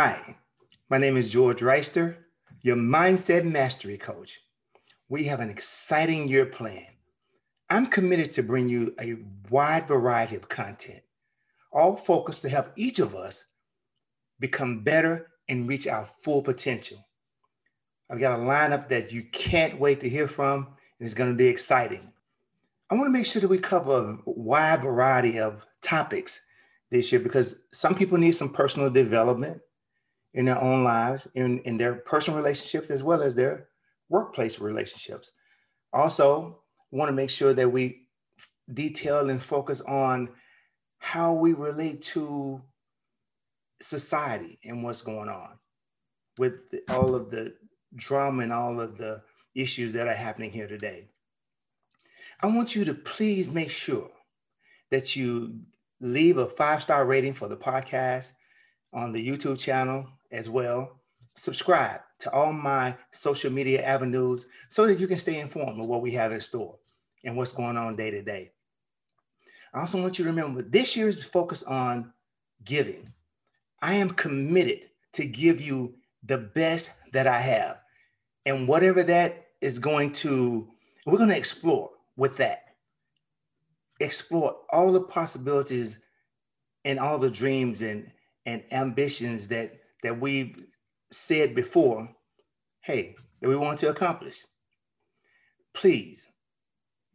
Hi, my name is George Reister, your Mindset Mastery Coach. We have an exciting year planned. I'm committed to bring you a wide variety of content, all focused to help each of us become better and reach our full potential. I've got a lineup that you can't wait to hear from, and it's going to be exciting. I want to make sure that we cover a wide variety of topics this year because some people need some personal development in their own lives, in, in their personal relationships, as well as their workplace relationships. Also, want to make sure that we detail and focus on how we relate to society and what's going on with all of the drama and all of the issues that are happening here today. I want you to please make sure that you leave a five star rating for the podcast on the YouTube channel as well. Subscribe to all my social media avenues so that you can stay informed of what we have in store and what's going on day to day. I also want you to remember this year's focus on giving. I am committed to give you the best that I have. And whatever that is going to, we're going to explore with that. Explore all the possibilities and all the dreams and, and ambitions that that we've said before, hey, that we want to accomplish. Please,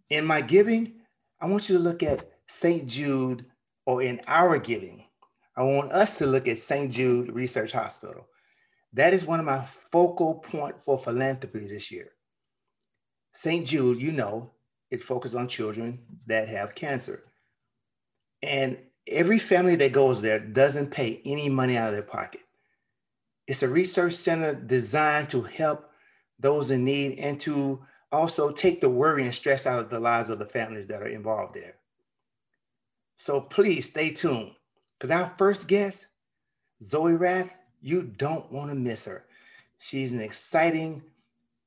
in my giving, I want you to look at St. Jude, or in our giving, I want us to look at St. Jude Research Hospital. That is one of my focal point for philanthropy this year. St. Jude, you know, it focuses on children that have cancer. And every family that goes there doesn't pay any money out of their pocket. It's a research center designed to help those in need and to also take the worry and stress out of the lives of the families that are involved there. So please stay tuned because our first guest, Zoe Routh, you don't want to miss her. She's an exciting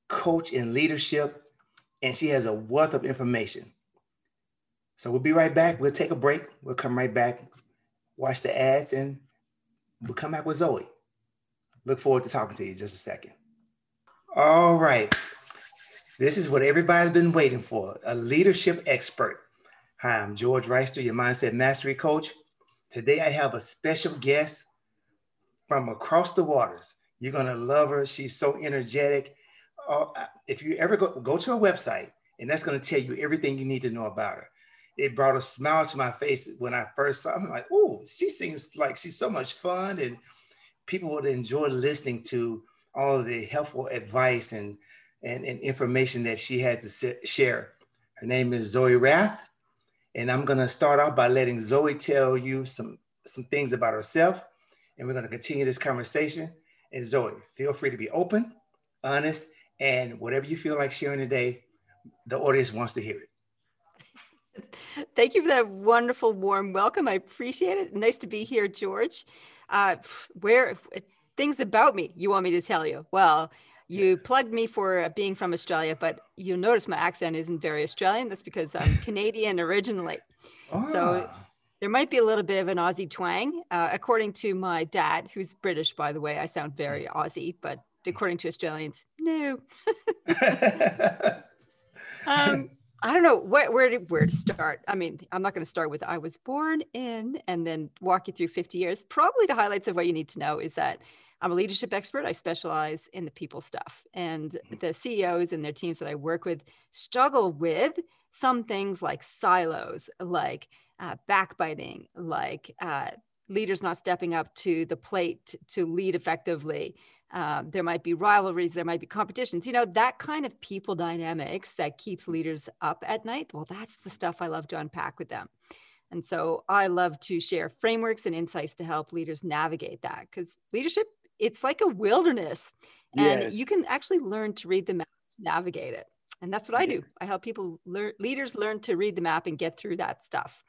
coach in leadership and she has a wealth of information. So we'll be right back. We'll take a break. We'll come right back, watch the ads, and we'll come back with Zoe. Look forward to talking to you just a second. All right. This is what everybody's been waiting for a leadership expert. Hi, I'm George Reister, your Mindset Mastery Coach. Today I have a special guest from across the waters. You're going to love her. She's so energetic. Uh, if you ever go, go to her website, and that's going to tell you everything you need to know about her. It brought a smile to my face when I first saw her. I'm like, oh, she seems like she's so much fun and people would enjoy listening to all of the helpful advice and, and, and information that she has to share. Her name is Zoe Routh. And I'm going to start off by letting Zoe tell you some, some things about herself. And we're going to continue this conversation. And Zoe, feel free to be open, honest, and whatever you feel like sharing today, the audience wants to hear it. Thank you for that wonderful, warm welcome. I appreciate it. Nice to be here, George. Uh, where things about me you want me to tell you? Well, you plugged me for being from Australia, but you'll notice my accent isn't very Australian. That's because I'm Canadian originally. Ah. So there might be a little bit of an Aussie twang. Uh, according to my dad, who's British, by the way, I sound very mm. Aussie, but according to Australians, no. um, I don't know where where to, where to start. I mean, I'm not going to start with I was born in and then walk you through 50 years. Probably the highlights of what you need to know is that I'm a leadership expert. I specialize in the people stuff, and mm-hmm. the CEOs and their teams that I work with struggle with some things like silos, like uh, backbiting, like uh, leaders not stepping up to the plate to lead effectively um, there might be rivalries, there might be competitions, you know, that kind of people dynamics that keeps leaders up at night. Well, that's the stuff I love to unpack with them. And so I love to share frameworks and insights to help leaders navigate that because leadership, it's like a wilderness and yes. you can actually learn to read the map, navigate it. And that's what I do. I help people learn, leaders learn to read the map and get through that stuff.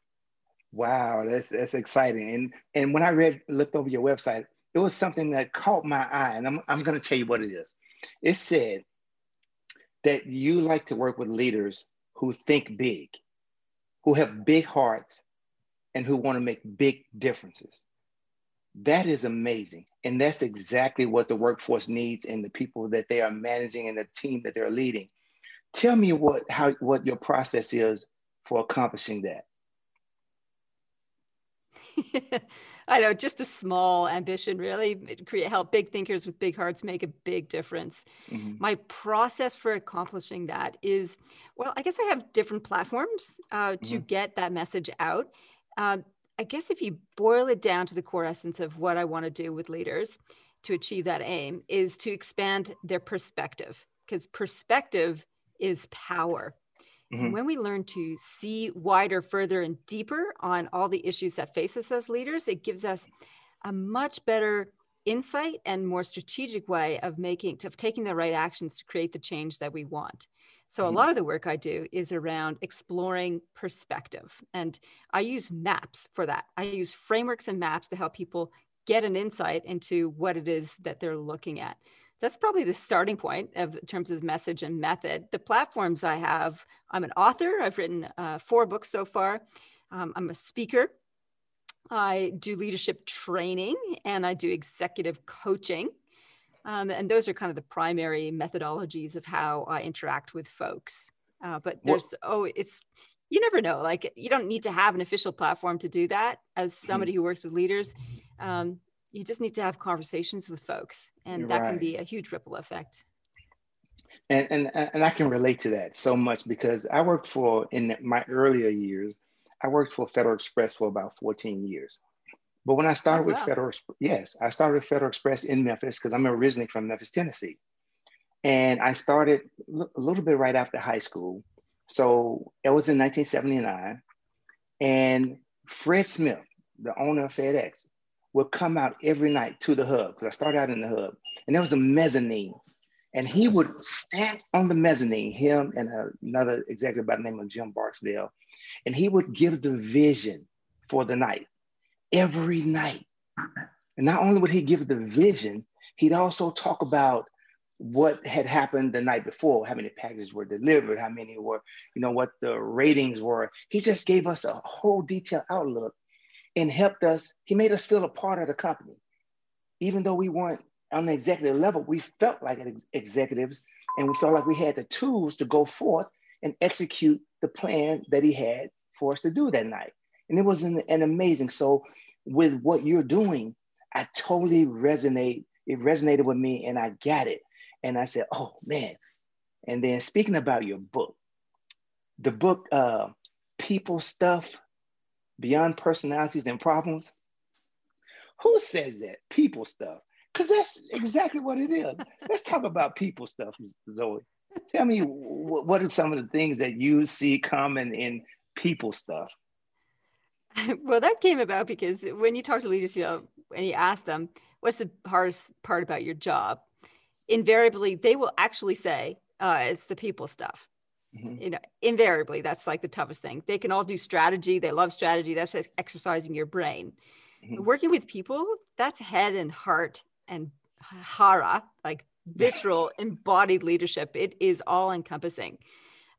Wow, that's that's exciting. And and when I read looked over your website, it was something that caught my eye, and I'm, I'm going to tell you what it is. It said that you like to work with leaders who think big, who have big hearts, and who want to make big differences. That is amazing. And that's exactly what the workforce needs and the people that they are managing and the team that they're leading. Tell me what how what your process is for accomplishing that. I know, just a small ambition, really. Create help big thinkers with big hearts make a big difference. Mm-hmm. My process for accomplishing that is, well, I guess I have different platforms uh, to mm-hmm. get that message out. Uh, I guess if you boil it down to the core essence of what I want to do with leaders to achieve that aim, is to expand their perspective, because perspective is power. Mm-hmm. when we learn to see wider, further, and deeper on all the issues that face us as leaders, it gives us a much better insight and more strategic way of making of taking the right actions to create the change that we want. So mm-hmm. a lot of the work I do is around exploring perspective. And I use maps for that. I use frameworks and maps to help people get an insight into what it is that they're looking at that's probably the starting point of in terms of message and method. The platforms I have, I'm an author. I've written uh, four books so far. Um, I'm a speaker. I do leadership training and I do executive coaching. Um, and those are kind of the primary methodologies of how I interact with folks. Uh, but there's, what? oh, it's, you never know. Like, you don't need to have an official platform to do that as mm-hmm. somebody who works with leaders. Um, you just need to have conversations with folks and You're that right. can be a huge ripple effect. And, and and i can relate to that so much because i worked for in my earlier years i worked for federal express for about 14 years. But when i started oh, wow. with federal yes i started with federal express in memphis because i'm originally from memphis tennessee. And i started a little bit right after high school. So it was in 1979 and fred smith the owner of fedex would come out every night to the hub because I started out in the hub, and there was a mezzanine, and he would stand on the mezzanine, him and another executive by the name of Jim Barksdale, and he would give the vision for the night every night. And not only would he give the vision, he'd also talk about what had happened the night before, how many packages were delivered, how many were, you know, what the ratings were. He just gave us a whole detailed outlook and helped us. He made us feel a part of the company. Even though we weren't on the executive level, we felt like ex- executives and we felt like we had the tools to go forth and execute the plan that he had for us to do that night. And it was an, an amazing. So, with what you're doing, I totally resonate. It resonated with me and I got it. And I said, oh man. And then speaking about your book, the book, uh, People Stuff, beyond personalities and problems? Who says that? People stuff. Because that's exactly what it is. Let's talk about people stuff, Zoe. Tell me what are some of the things that you see common in people stuff? Well, that came about because when you talk to leaders, you know, and you ask them, what's the hardest part about your job? Invariably, they will actually say, uh, it's the people stuff. Mm-hmm. You know, invariably, that's like the toughest thing. They can all do strategy. They love strategy. That's exercising your brain. Mm-hmm. Working with people, that's head and heart and hara, like visceral, embodied leadership. It is all encompassing.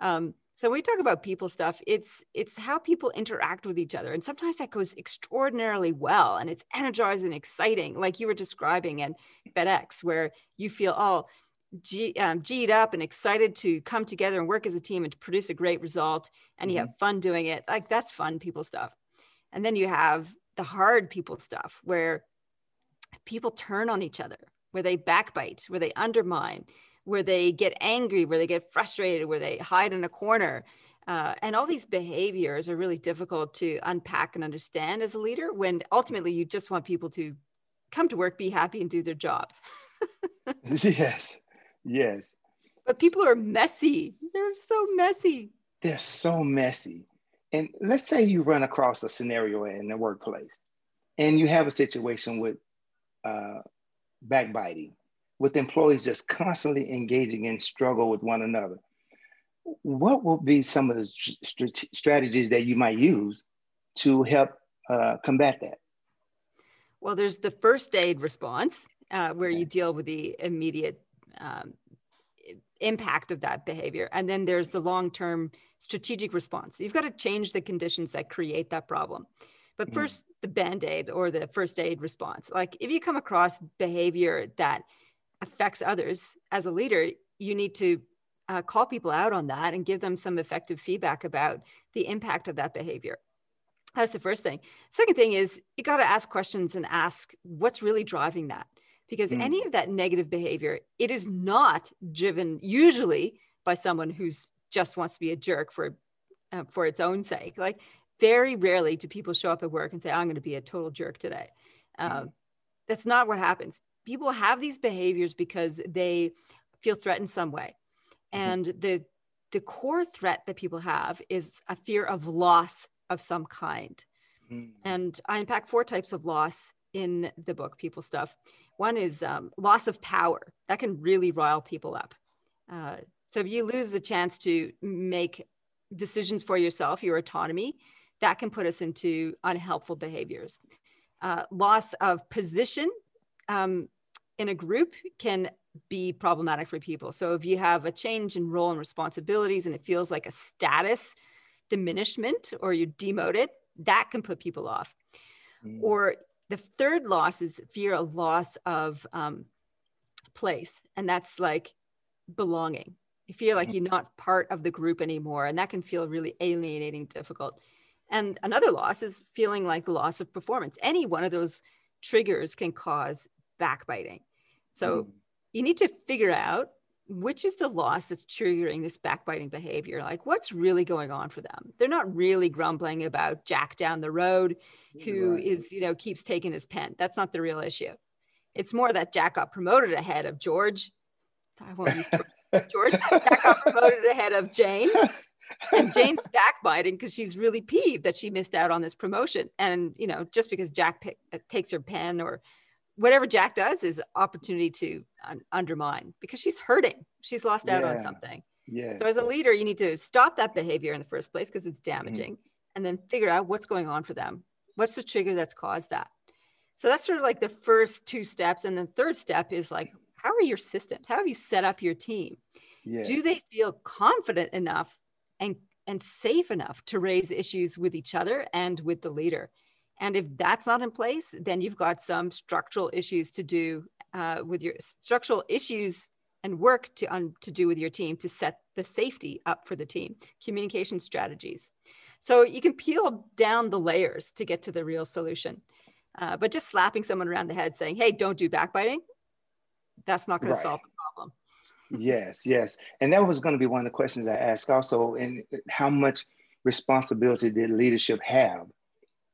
Um, so when we talk about people stuff, it's it's how people interact with each other, and sometimes that goes extraordinarily well, and it's energizing and exciting, like you were describing in FedEx, where you feel oh G, um, G'd up and excited to come together and work as a team and to produce a great result and mm-hmm. you have fun doing it like that's fun people stuff. And then you have the hard people stuff where people turn on each other where they backbite where they undermine where they get angry where they get frustrated where they hide in a corner. Uh, and all these behaviors are really difficult to unpack and understand as a leader when ultimately you just want people to come to work be happy and do their job. Yes Yes. But people are messy. They're so messy. They're so messy. And let's say you run across a scenario in the workplace and you have a situation with uh, backbiting, with employees just constantly engaging in struggle with one another. What will be some of the st- strategies that you might use to help uh, combat that? Well, there's the first aid response, uh, where you deal with the immediate um, impact of that behavior. And then there's the long term strategic response. You've got to change the conditions that create that problem. But mm. first, the band aid or the first aid response. Like if you come across behavior that affects others as a leader, you need to uh, call people out on that and give them some effective feedback about the impact of that behavior. That's the first thing. Second thing is you got to ask questions and ask what's really driving that. Because mm. any of that negative behavior, it is not driven usually by someone who's just wants to be a jerk for uh, for its own sake. Like very rarely do people show up at work and say, "I'm going to be a total jerk today." Uh, That's not what happens. People have these behaviors because they feel threatened some way, mm-hmm. and the the core threat that people have is a fear of loss of some kind. Mm. And I unpack four types of loss in the book, People Stuff. One is um, loss of power. That can really rile people up. Uh, so if you lose the chance to make decisions for yourself, your autonomy, that can put us into unhelpful behaviors. Uh, loss of position um, in a group can be problematic for people. So if you have a change in role and responsibilities and it feels like a status diminishment or you're demoted, that can put people off. Mm. Or the third loss is fear of loss of um, place. And that's like belonging. You feel like mm. you're not part of the group anymore. And that can feel really alienating, difficult. And another loss is feeling like the loss of performance. Any one of those triggers can cause backbiting. So mm. you need to figure out which is the loss that's triggering this backbiting behavior like what's really going on for them they're not really grumbling about jack down the road who right. is you know keeps taking his pen that's not the real issue it's more that jack got promoted ahead of george i won't use george, george. jack got promoted ahead of jane and Jane's backbiting because she's really peeved that she missed out on this promotion. And you know, just because Jack pick, uh, takes her pen or whatever Jack does is opportunity to un- undermine because she's hurting. She's lost out yeah. on something. Yeah. So as a leader, you need to stop that behavior in the first place because it's mm-hmm. damaging, mm-hmm. and then figure out what's going on for them. What's the trigger that's caused that? So that's sort of like the first two steps, and then third step is like, how are your systems? How have you set up your team? Do they feel confident enough and and safe enough to raise issues with each other and with the leader. And if that's not in place, then you've got some structural issues to do uh, with your structural issues and work to, um, to do with your team to set the safety up for the team, communication strategies. So you can peel down the layers to get to the real solution. Uh, but just slapping someone around the head saying, hey, don't do backbiting, that's not going right. to solve the problem yes, yes. And that was going to be one of the questions I asked also. And how much responsibility did leadership have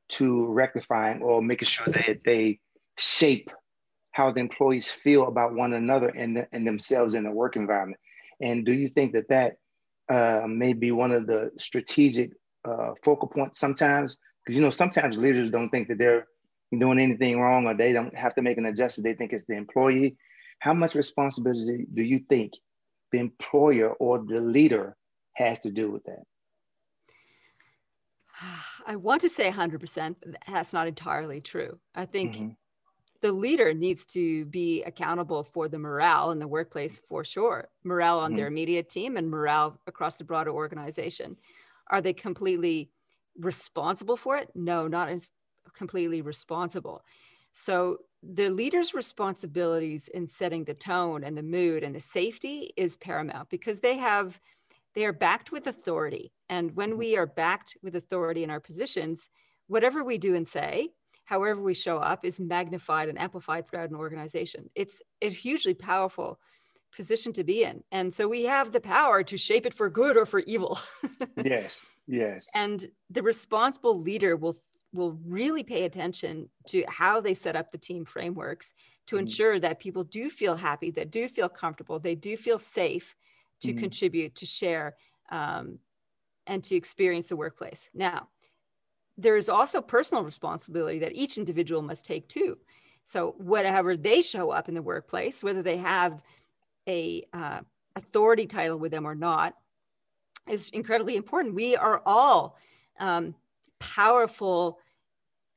to rectifying or making sure that they shape how the employees feel about one another and, the, and themselves in the work environment? And do you think that that uh, may be one of the strategic uh, focal points sometimes? Because you know sometimes leaders don't think that they're doing anything wrong or they don't have to make an adjustment. They think it's the employee how much responsibility do you think the employer or the leader has to do with that? I want to say 100%. That's not entirely true. I think mm-hmm. the leader needs to be accountable for the morale in the workplace for sure. Morale on mm-hmm. their immediate team and morale across the broader organization. Are they completely responsible for it? No, not completely responsible. So the leader's responsibilities in setting the tone and the mood and the safety is paramount because they have they are backed with authority and when mm-hmm. we are backed with authority in our positions whatever we do and say however we show up is magnified and amplified throughout an organization it's a hugely powerful position to be in and so we have the power to shape it for good or for evil yes yes and the responsible leader will will really pay attention to how they set up the team frameworks to mm-hmm. ensure that people do feel happy, that do feel comfortable, they do feel safe to mm-hmm. contribute, to share, um, and to experience the workplace. Now, there is also personal responsibility that each individual must take too. So, whatever they show up in the workplace, whether they have a uh, authority title with them or not, is incredibly important. We are all um, powerful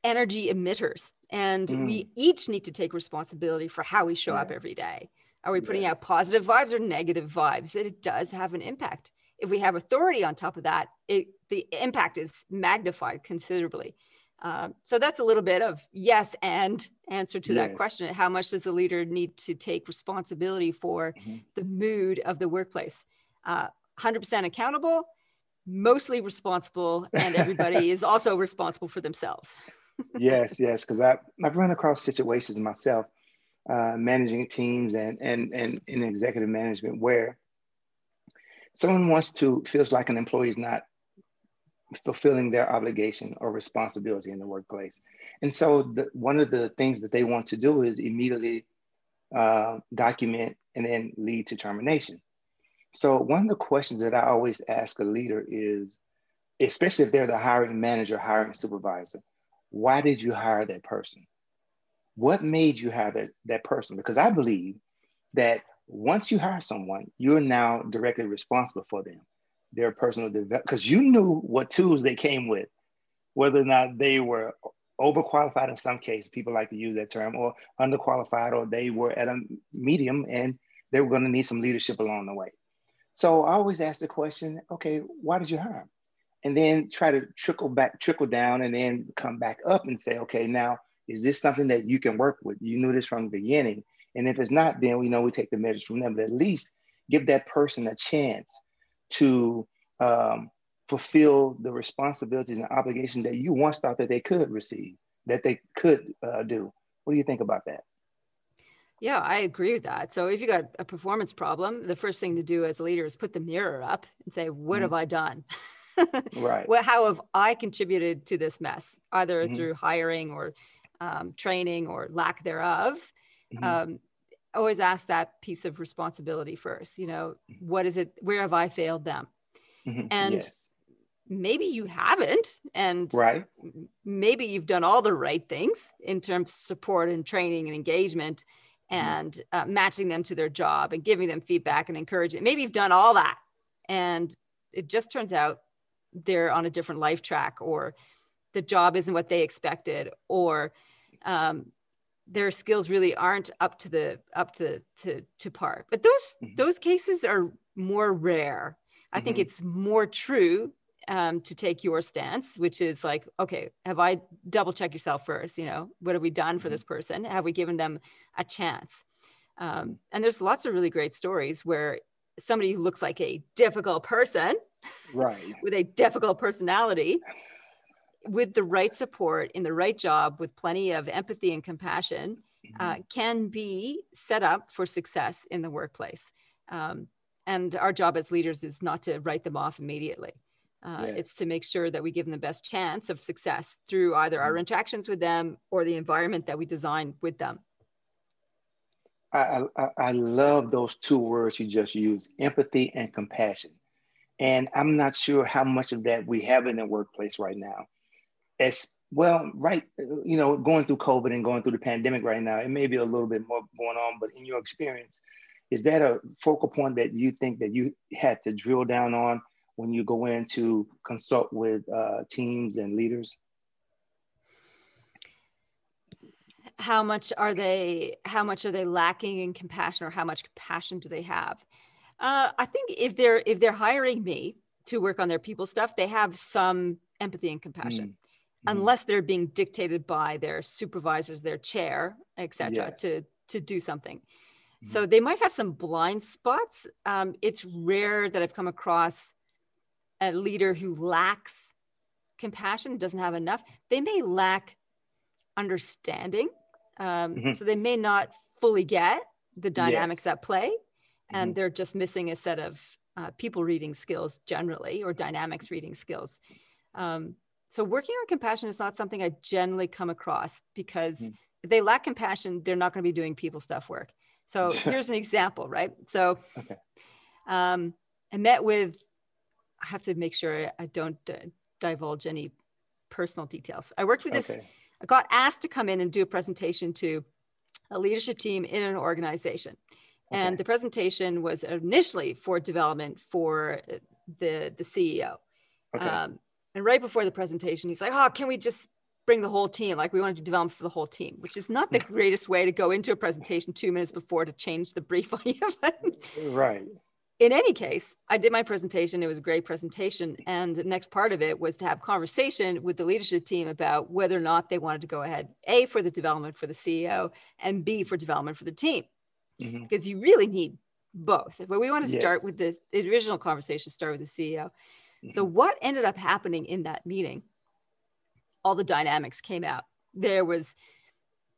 energy emitters and mm. we each need to take responsibility for how we show yeah. up every day are we putting yeah. out positive vibes or negative vibes it does have an impact if we have authority on top of that it, the impact is magnified considerably Um, so that's a little bit of yes and answer to yes. that question. How much does a leader need to take responsibility for mm-hmm. the mood of the workplace? Uh, 100% accountable, mostly responsible, and everybody is also responsible for themselves. yes, yes, because I've run across situations myself, uh, managing teams and, and, and in executive management where someone wants to, feels like an employee is not fulfilling their obligation or responsibility in the workplace. And so the, one of the things that they want to do is immediately uh, document and then lead to termination. So one of the questions that I always ask a leader is, especially if they're the hiring manager, hiring supervisor, why did you hire that person? What made you hire that, that person? Because I believe that once you hire someone, you're now directly responsible for them their personal development because you knew what tools they came with, whether or not they were overqualified in some cases, people like to use that term, or underqualified, or they were at a medium and they were going to need some leadership along the way. So I always ask the question, okay, why did you hire? And then try to trickle back, trickle down, and then come back up and say, okay, now is this something that you can work with? You knew this from the beginning. And if it's not, then we know we take the measures from them, but at least give that person a chance to um, fulfill the responsibilities and obligations that you once thought that they could receive, that they could uh, do. What do you think about that? Yeah, I agree with that. So if you got a performance problem, the first thing to do as a leader is put the mirror up and say, what mm-hmm. have I done? right. Well, how have I contributed to this mess, either mm-hmm. through hiring or um, training or lack thereof? Mm-hmm. Um, always ask that piece of responsibility first. You know, what is it? Where have I failed them? Mm-hmm. And yes. maybe you haven't, and right. maybe you've done all the right things in terms of support and training and engagement mm-hmm. and uh, matching them to their job and giving them feedback and encouraging. Maybe you've done all that, and it just turns out they're on a different life track, or the job isn't what they expected, or um, their skills really aren't up to the up to to, to par but those mm-hmm. those cases are more rare i mm-hmm. think it's more true um, to take your stance which is like okay have i double check yourself first you know what have we done for mm-hmm. this person have we given them a chance um, and there's lots of really great stories where somebody who looks like a difficult person right with a difficult personality with the right support in the right job with plenty of empathy and compassion uh, mm-hmm. can be set up for success in the workplace um, and our job as leaders is not to write them off immediately uh, yes. it's to make sure that we give them the best chance of success through either our mm-hmm. interactions with them or the environment that we design with them I, I, I love those two words you just used empathy and compassion and i'm not sure how much of that we have in the workplace right now as well, right, you know, going through COVID and going through the pandemic right now, it may be a little bit more going on, but in your experience, is that a focal point that you think that you had to drill down on when you go in to consult with uh, teams and leaders? How much are they? How much are they lacking in compassion, or how much compassion do they have? Uh, I think if they're if they're hiring me to work on their people stuff, they have some empathy and compassion. Mm. Unless they're being dictated by their supervisors, their chair, etc., yeah. to to do something. Mm-hmm. So they might have some blind spots. Um, it's rare that I've come across a leader who lacks compassion, doesn't have enough. They may lack understanding. Um, mm-hmm. So they may not fully get the dynamics yes. at play, and mm-hmm. they're just missing a set of uh, people reading skills generally or dynamics reading skills. Um, so working on compassion is not something I generally come across because mm. if they lack compassion, they're not going to be doing people stuff work. So here's an example, right? So okay. um, I met with, I have to make sure I don't uh, divulge any personal details. I worked with this. I got asked to come in and do a presentation to a leadership team in an organization. Okay. And the presentation was initially for development for uh, the, the CEO. Okay. Um, and right before the presentation, he's like, oh, can we just bring the whole team? Like we want to develop for the whole team, which is not the greatest way to go into a presentation two minutes before to change the brief on you. right. in any case, I did my presentation. It was a great presentation. And the next part of it was to have conversation with the leadership team about whether or not they wanted to go ahead, A, for the development for the CEO, and B, for development for the team. Mm-hmm. Because you really need both. But we want to start with the, the, original conversation, start with the CEO. Mm-hmm. So, what ended up happening in that meeting? All the dynamics came out. There was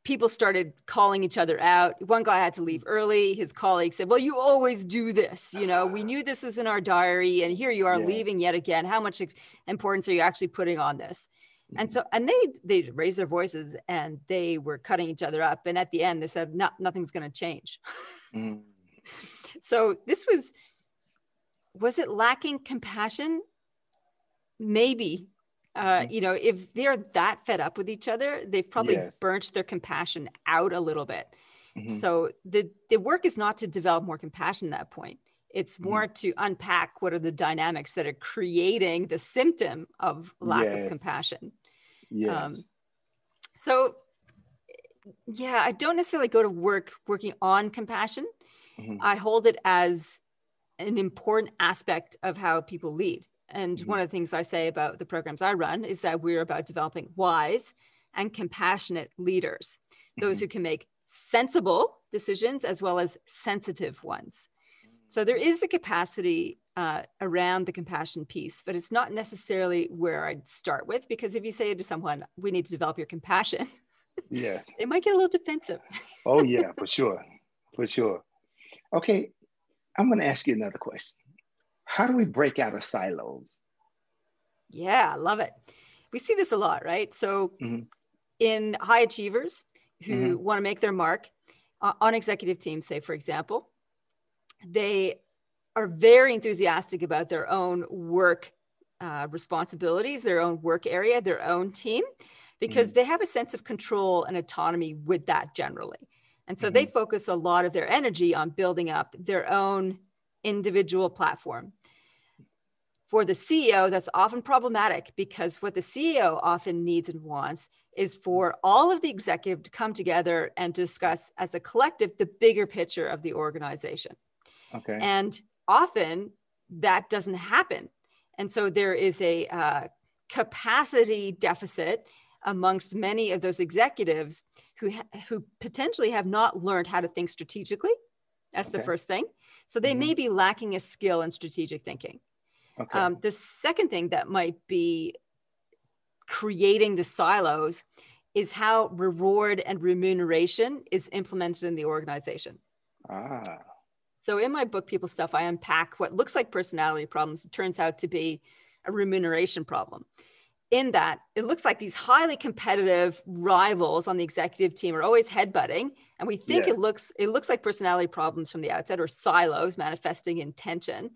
people started calling each other out. One guy had to leave early. His colleague said, Well, you always do this. You know, we knew this was in our diary, and here you are yeah. leaving yet again. How much importance are you actually putting on this? And mm-hmm. so, and they they raised their voices and they were cutting each other up. And at the end, they said, "No, nothing's going to change." Mm. so this was was it lacking compassion? Maybe uh, mm-hmm. you know, if they're that fed up with each other, they've probably yes. burnt their compassion out a little bit. Mm-hmm. So the the work is not to develop more compassion at that point. It's mm-hmm. more mm-hmm. to unpack what are the dynamics that are creating the symptom of lack yes. of compassion. Yes. Um, so yeah, I don't necessarily go to work working on compassion. Mm-hmm. I hold it as an important aspect of how people lead. And mm-hmm. one of the things I say about the programs I run is that we're about developing wise and compassionate leaders, those mm-hmm. who can make sensible decisions as well as sensitive ones. So there is a capacity uh, around the compassion piece, but it's not necessarily where I'd start with because if you say to someone, "We need to develop your compassion," yes, they might get a little defensive. oh yeah, for sure, for sure. Okay, I'm going to ask you another question how do we break out of silos? Yeah, I love it. We see this a lot, right? So, mm-hmm. in high achievers who mm-hmm. want to make their mark uh, on executive teams, say, for example, they are very enthusiastic about their own work uh, responsibilities, their own work area, their own team, because mm-hmm. they have a sense of control and autonomy with that generally. And so they mm-hmm. focus a lot of their energy on building up their own individual platform. For the CEO, that's often problematic because what the CEO often needs and wants is for all of the executive to come together and discuss as a collective the bigger picture of the organization. Okay. And often that doesn't happen. And so there is a uh, capacity deficit amongst many of those executives who, who potentially have not learned how to think strategically that's okay. the first thing. So they mm-hmm. may be lacking a skill in strategic thinking. Okay. Um, the second thing that might be creating the silos is how reward and remuneration is implemented in the organization. Ah. So in my book, People Stuff, I unpack what looks like personality problems. It turns out to be a remuneration problem in that it looks like these highly competitive rivals on the executive team are always headbutting and we think yeah. it looks it looks like personality problems from the outset or silos manifesting in tension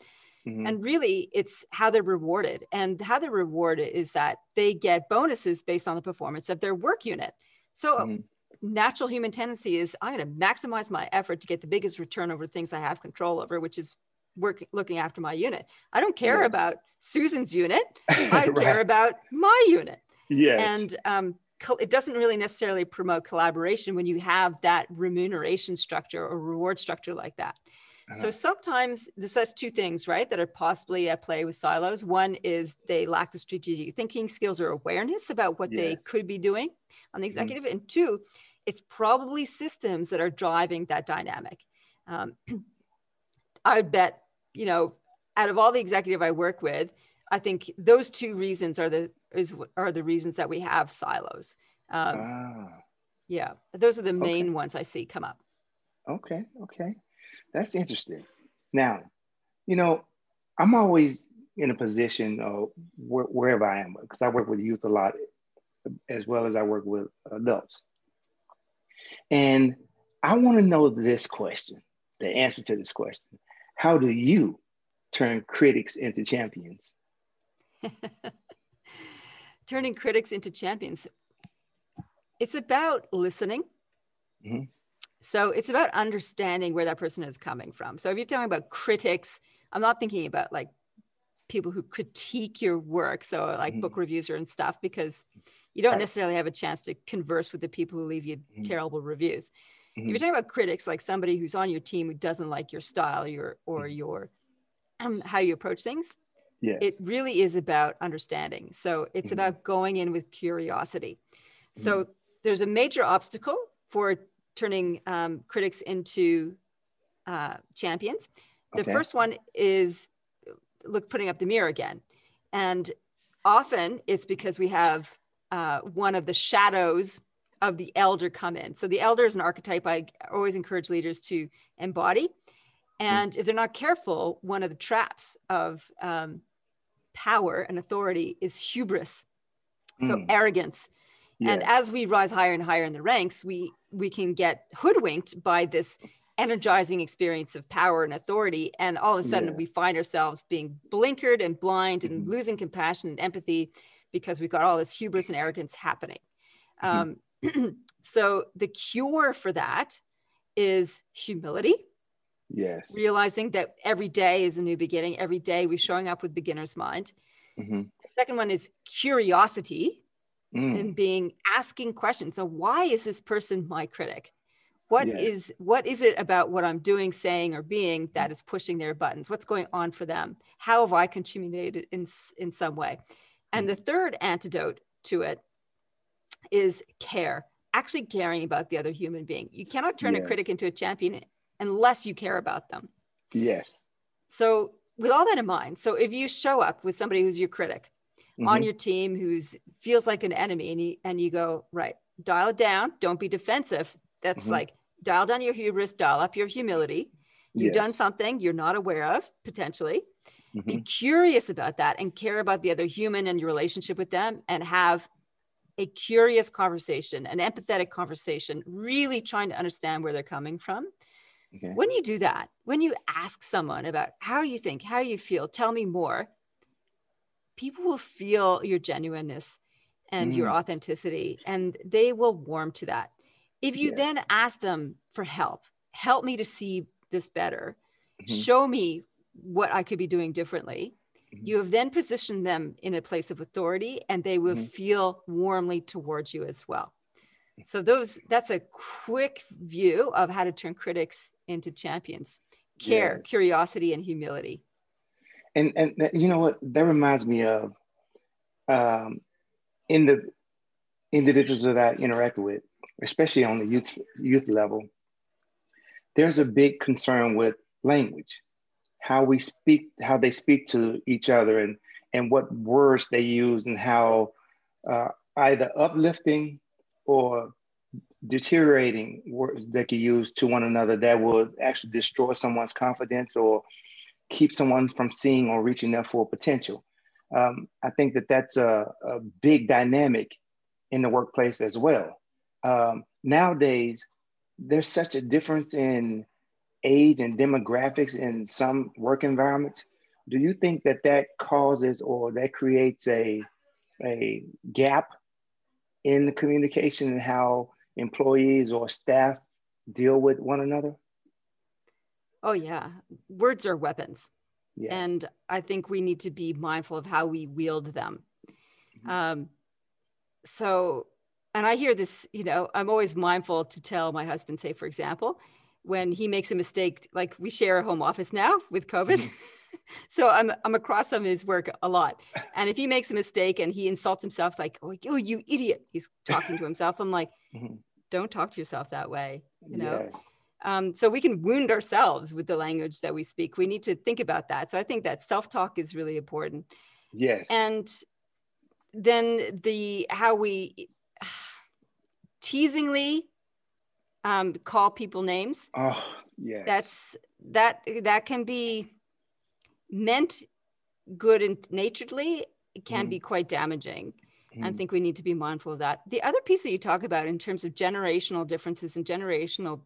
mm-hmm. and really it's how they're rewarded and how they're rewarded is that they get bonuses based on the performance of their work unit so mm-hmm. natural human tendency is i'm going to maximize my effort to get the biggest return over things i have control over which is work looking after my unit. I don't care yes. about Susan's unit. I right. care about my unit. Yes. And um, it doesn't really necessarily promote collaboration when you have that remuneration structure or reward structure like that. Uh-huh. So sometimes this has two things, right, that are possibly at play with silos. One is they lack the strategic thinking skills or awareness about what yes. they could be doing on the mm. executive. Mm. And two, it's probably systems that are driving that dynamic. Um, I would bet you know, out of all the executive I work with, I think those two reasons are the is are the reasons that we have silos. Um, ah. Yeah, those are the main okay. ones I see come up. Okay, okay, that's interesting. Now, you know, I'm always in a position of wh- wherever I am because I work with youth a lot, as well as I work with adults, and I want to know this question, the answer to this question how do you turn critics into champions? Turning critics into champions. It's about listening. Mm-hmm. So it's about understanding where that person is coming from. So if you're talking about critics, I'm not thinking about like people who critique your work, so like mm-hmm. book reviews and stuff, because you don't necessarily have a chance to converse with the people who leave you mm-hmm. terrible reviews. Mm-hmm. If you're talking about critics, like somebody who's on your team who doesn't like your style, your or mm-hmm. your um, how you approach things. Yes. It really is about understanding. So it's Mhm. about going in with curiosity. So Mm-hmm. there's a major obstacle for turning um, critics into uh, champions. The Okay. first one is look putting up the mirror again, and often it's because we have uh, one of the shadows of the elder come in. So the elder is an archetype I always encourage leaders to embody. And if they're not careful, one of the traps of um, power and authority is hubris, so Mm. arrogance. And as we rise higher and higher in the ranks, we we can get hoodwinked by this energizing experience of power and authority, and all of a sudden we find ourselves being blinkered and blind and Mhm. losing compassion and empathy because we've got all this hubris and arrogance happening. Um, so the cure for that is humility yes. realizing that every day is a new beginning. Every day we're showing up with beginner's mind. Mhm. The second one is curiosity Mm. and being asking questions. So why is this person my critic? What Yes. is what is it about what I'm doing, saying, or being that is pushing their buttons? What's going on for them? How have I contributed in in some way? And the third antidote to it is care. Actually caring about the other human being. You cannot turn a critic into a champion unless you care about them. Yes. So, with all that in mind, so if you show up with somebody who's your critic on Mhm. your team who's feels like an enemy, and you and you go right, dial it down, don't be defensive. That's Mhm. like dial down your hubris, dial up your humility. You've done something you're not aware of potentially. Be Mhm. curious about that and care about the other human and your relationship with them, and have a curious conversation, an empathetic conversation, really trying to understand where they're coming from Okay. when you do that, when you ask someone about how you think, how you feel, tell me more, people will feel your genuineness and your Mm. authenticity, and they will warm to that. If you then ask them for help, help me to see this better, Mhm. show me what I could be doing differently. Mhm. You have then positioned them in a place of authority and they will Mhm. feel warmly towards you as well. So those that's a quick view of how to turn critics into champions. Care, Yes. curiosity, and humility. and and you know what that reminds me of um, in the individuals that I interact with, especially on the youth youth level, there's a big concern with language, how we speak, how they speak to each other, and and what words they use, and how uh, either uplifting or deteriorating words they can use to one another that will actually destroy someone's confidence or keep someone from seeing or reaching their full potential. Um, I think that that's a, a, big dynamic in the workplace as well. Um, nowadays, there's such a difference in age and demographics in some work environments. Do you think that that causes or that creates a, a gap in the communication and how employees or staff deal with one another? Oh, yeah. Words are weapons. Yes. And I think we need to be mindful of how we wield them. Mhm. Um, so, and I hear this, you know, I'm always mindful to tell my husband, say, for example, when he makes a mistake, like we share a home office now with COVID. Mhm. so I'm, I'm across from his work a lot. And if he makes a mistake and he insults himself, it's like, oh, oh you idiot. He's talking to himself. I'm like, Mhm. don't talk to yourself that way, you know? Yes. Um, so we can wound ourselves with the language that we speak. We need to think about that. So I think that self-talk is really important. Yes. And then the how we teasingly um, call people names. oh, yes. That's that that can be meant good and naturedly. It can Mhm. be quite damaging. I Mhm. think we need to be mindful of that. The other piece that you talk about in terms of generational differences and generational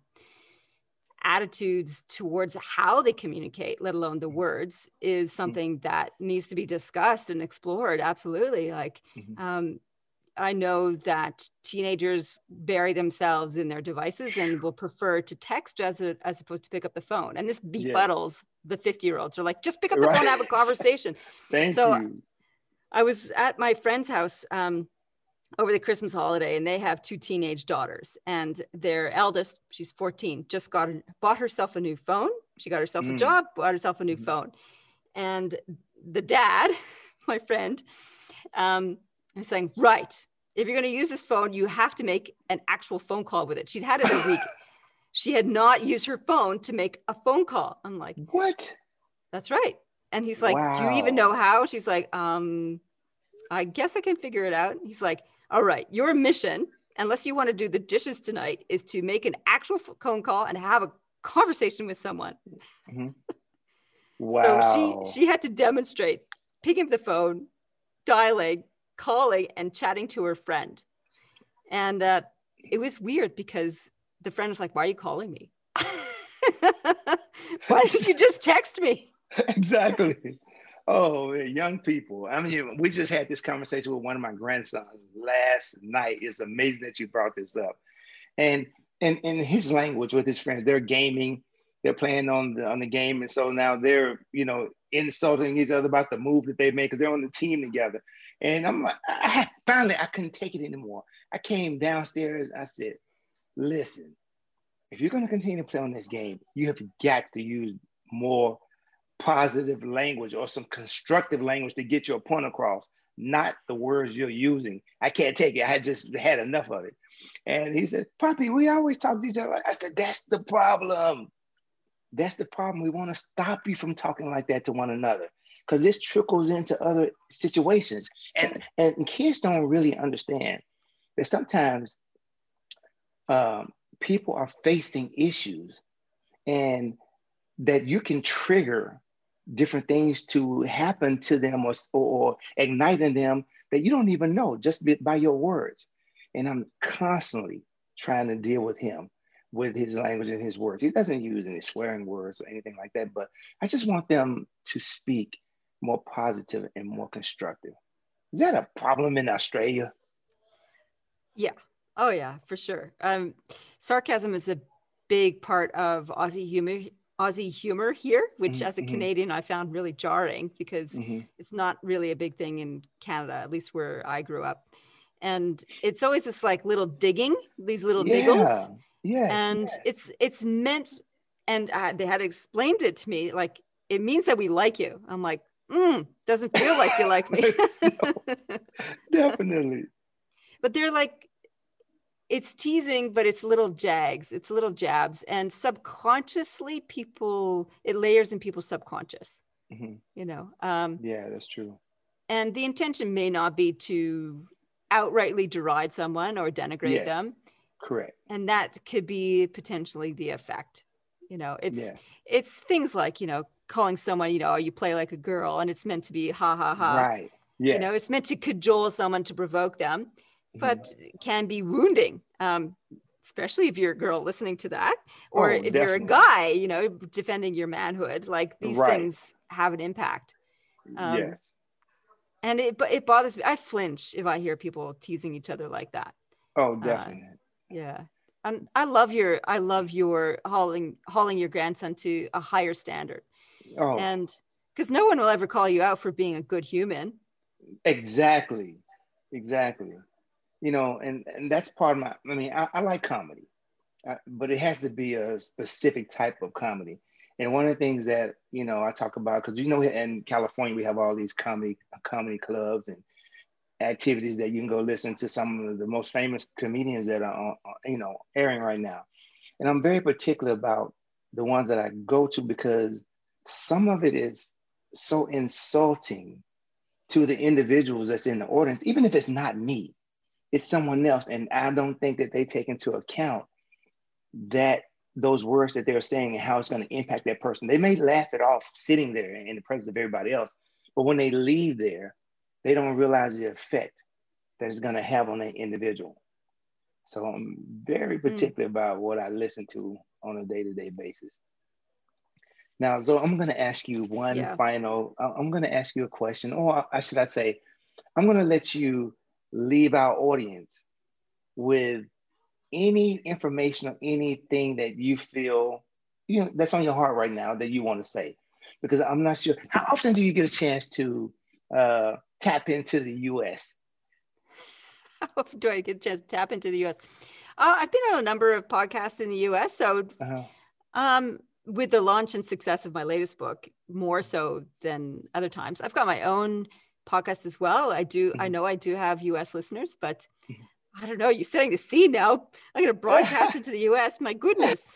attitudes towards how they communicate, let alone the words, is something that needs to be discussed and explored. Absolutely. Like, Mhm. um, I know that teenagers bury themselves in their devices and will prefer to text as, a, as opposed to pick up the phone. And this Yes. befuddles the 50 year olds. They're like, just pick up the phone and have a conversation. Thank so- you. I was at my friend's house um, over the Christmas holiday, and they have two teenage daughters. And their eldest, she's 14, just got bought herself a new phone. She got herself a Mm. job, bought herself a new Mhm. phone. And the dad, my friend, um, was saying, right, if you're going to use this phone, you have to make an actual phone call with it. She'd had it a week. she had not used her phone to make a phone call. I'm like, what? That's right. And he's like, wow. do you even know how? She's like, um, I guess I can figure it out. He's like, all right, your mission, unless you want to do the dishes tonight, is to make an actual phone call and have a conversation with someone. Mm-hmm. Wow. So she she had to demonstrate picking up the phone, dialing, calling, and chatting to her friend. And uh, it was weird because the friend was like, "Why are you calling me? Why didn't you just text me?" exactly. Oh, young people. I mean, we just had this conversation with one of my grandsons last night. It's amazing that you brought this up. And in, in his language with his friends, they're gaming, they're playing on the on the game. And so now they're, you know, insulting each other about the move that they made because they're on the team together. And I'm like, I, finally, I couldn't take it anymore. I came downstairs. I said, listen, if you're going to continue to play on this game, you have got to use more positive language or some constructive language to get your point across, not the words you're using. I can't take it. I just had enough of it. And he said, Poppy, we always talk to each other. I said, that's the problem. That's the problem. We want to stop you from talking like that to one another because this trickles into other situations. And, and kids don't really understand that sometimes um, people are facing issues and that you can trigger different things to happen to them or, or ignite in them that you don't even know just by your words. And I'm constantly trying to deal with him with his language and his words. He doesn't use any swearing words or anything like that, but I just want them to speak more positive and more constructive. Is that a problem in Australia? Yeah. Oh yeah, for sure. Um, sarcasm is a big part of Aussie humor Aussie humor here, which mm-hmm. as a mm-hmm. Canadian I found really jarring because mm-hmm. it's not really a big thing in Canada, at least where I grew up. And it's always this like little digging, these little yeah. niggles. Yes, and yes. it's it's meant, and uh, they had explained it to me like it means that we like you. I'm like, mm, doesn't feel like you like me. definitely. But they're like it's teasing, but it's little jags, it's little jabs, and subconsciously, people it layers in people's subconscious. Mm-hmm. You know. Um, yeah, that's true. And the intention may not be to outrightly deride someone or denigrate yes. them. Correct. And that could be potentially the effect. You know, it's yes. it's things like you know calling someone you know you play like a girl, and it's meant to be ha ha ha. Right. Yes. You know, it's meant to cajole someone to provoke them but mm-hmm. can be wounding. Um, especially if you're a girl listening to that, or oh, if definitely. you're a guy, you know, defending your manhood. Like these right. things have an impact. Um, yes. And it, but it bothers me. I flinch if I hear people teasing each other like that. Oh, definitely. Uh, yeah. And I love your, I love your hauling, hauling your grandson to a higher standard. Oh. And because no one will ever call you out for being a good human. Exactly. Exactly you know, and, and that's part of my, I mean, I, I like comedy, uh, but it has to be a specific type of comedy. And one of the things that, you know, I talk about, because, you know, in California, we have all these comedy, comedy clubs and activities that you can go listen to some of the most famous comedians that are, you know, airing right now. And I'm very particular about the ones that I go to because some of it is so insulting to the individuals that's in the audience, even if it's not me it's someone else. And I don't think that they take into account that those words that they're saying and how it's going to impact that person. They may laugh it off sitting there in the presence of everybody else, but when they leave there, they don't realize the effect that it's going to have on that individual. So I'm very hmm. particular mm. about what I listen to on a day-to-day basis. Now, so I'm going to ask you one yeah. final. I'm going to ask you a question, or I should I say, I'm going to let you leave our audience with any information or anything that you feel you know that's on your heart right now that you want to say because i'm not sure how often do you get a chance to uh, tap into the us how do i get a chance to tap into the us uh, i've been on a number of podcasts in the us so uh-huh. um, with the launch and success of my latest book, more so than other times, I've got my own podcast as well. I do, mm-hmm. I know I do have US listeners, but mm-hmm. I don't know, you're setting the scene now. I'm going to broadcast it to the US. My goodness.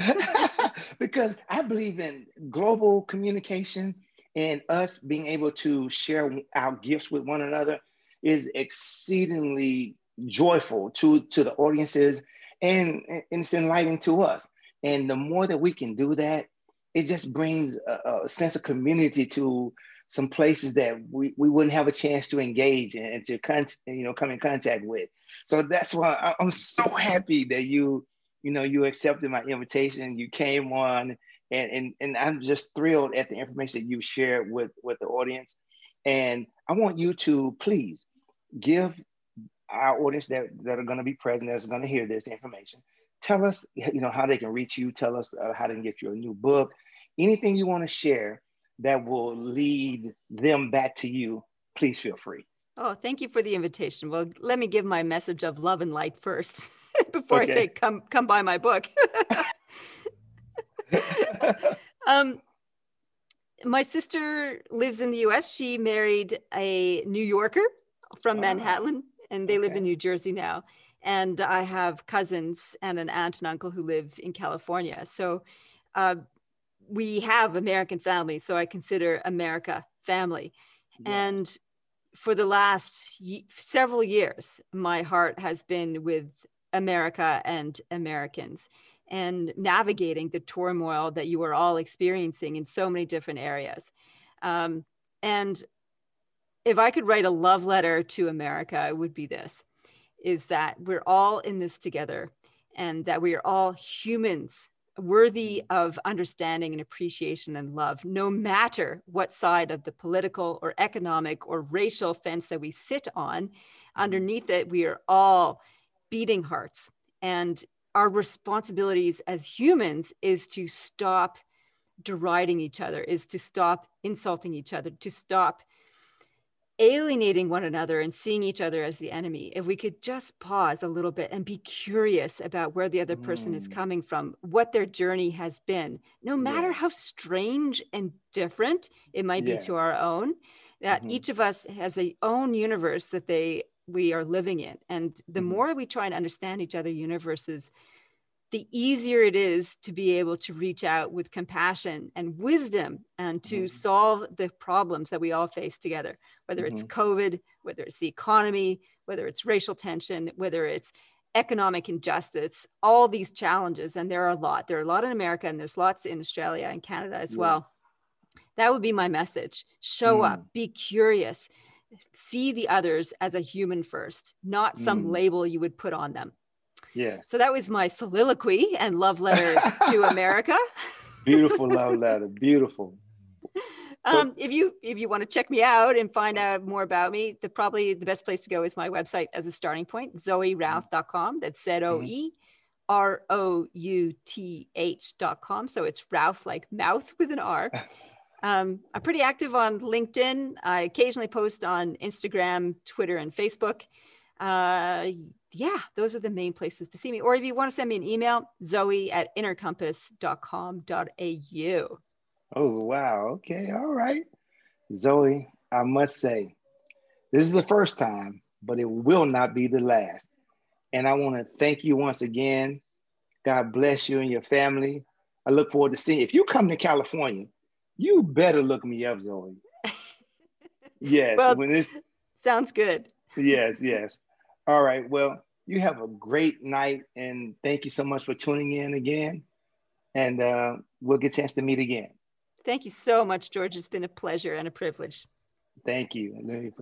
because I believe in global communication and us being able to share our gifts with one another is exceedingly joyful to, to the audiences and, and it's enlightening to us. And the more that we can do that, it just brings a, a sense of community to some places that we, we wouldn't have a chance to engage in and to con- you know come in contact with. So that's why I'm so happy that you you know you accepted my invitation. You came on, and and and I'm just thrilled at the information that you shared with with the audience. And I want you to please give our audience that, that are going to be present, that's going to hear this information, tell us, you know, how they can reach you. Tell us uh, how they can get your new book. Anything you want to share that will lead them back to you, please feel free. Oh, thank you for the invitation. Well, let me give my message of love and light first before okay. I say come come buy my book. um, my sister lives in the US. She married a New Yorker from oh. Manhattan and they okay. live in New Jersey now. And I have cousins and an aunt and uncle who live in California. So uh, we have American family. So I consider America family. Yes. And for the last y- several years, my heart has been with America and Americans and navigating the turmoil that you are all experiencing in so many different areas. Um, and if I could write a love letter to America, it would be this is that we're all in this together and that we are all humans worthy of understanding and appreciation and love, no matter what side of the political or economic or racial fence that we sit on. Underneath it, we are all beating hearts. And our responsibilities as humans is to stop deriding each other, is to stop insulting each other, to stop alienating one another and seeing each other as the enemy, if we could just pause a little bit and be curious about where the other person mm. is coming from, what their journey has been, no matter yes. how strange and different it might yes. be to our own, that mm-hmm. each of us has a own universe that they we are living in. And the mm-hmm. more we try and understand each other universes, the easier it is to be able to reach out with compassion and wisdom and to mm-hmm. solve the problems that we all face together, whether mm-hmm. it's COVID, whether it's the economy, whether it's racial tension, whether it's economic injustice, all these challenges. And there are a lot. There are a lot in America and there's lots in Australia and Canada as yes. well. That would be my message. Show mm. up, be curious, see the others as a human first, not some mm. label you would put on them. Yeah. So that was my soliloquy and love letter to America. Beautiful love letter. Beautiful. Um, if you if you want to check me out and find out more about me, the probably the best place to go is my website as a starting point, zoerouth.com. That's Z O E R O U T H.com. So it's Routh like mouth with an R. Um, I'm pretty active on LinkedIn. I occasionally post on Instagram, Twitter, and Facebook. Uh, yeah, those are the main places to see me. Or if you want to send me an email, zoe at innercompass.com.au. Oh, wow. Okay. All right. Zoe, I must say, this is the first time, but it will not be the last. And I want to thank you once again. God bless you and your family. I look forward to seeing you. If you come to California, you better look me up, Zoe. yes. well, when this sounds good. Yes, yes. All right. Well, you have a great night and thank you so much for tuning in again. And uh, we'll get a chance to meet again. Thank you so much, George. It's been a pleasure and a privilege. Thank you.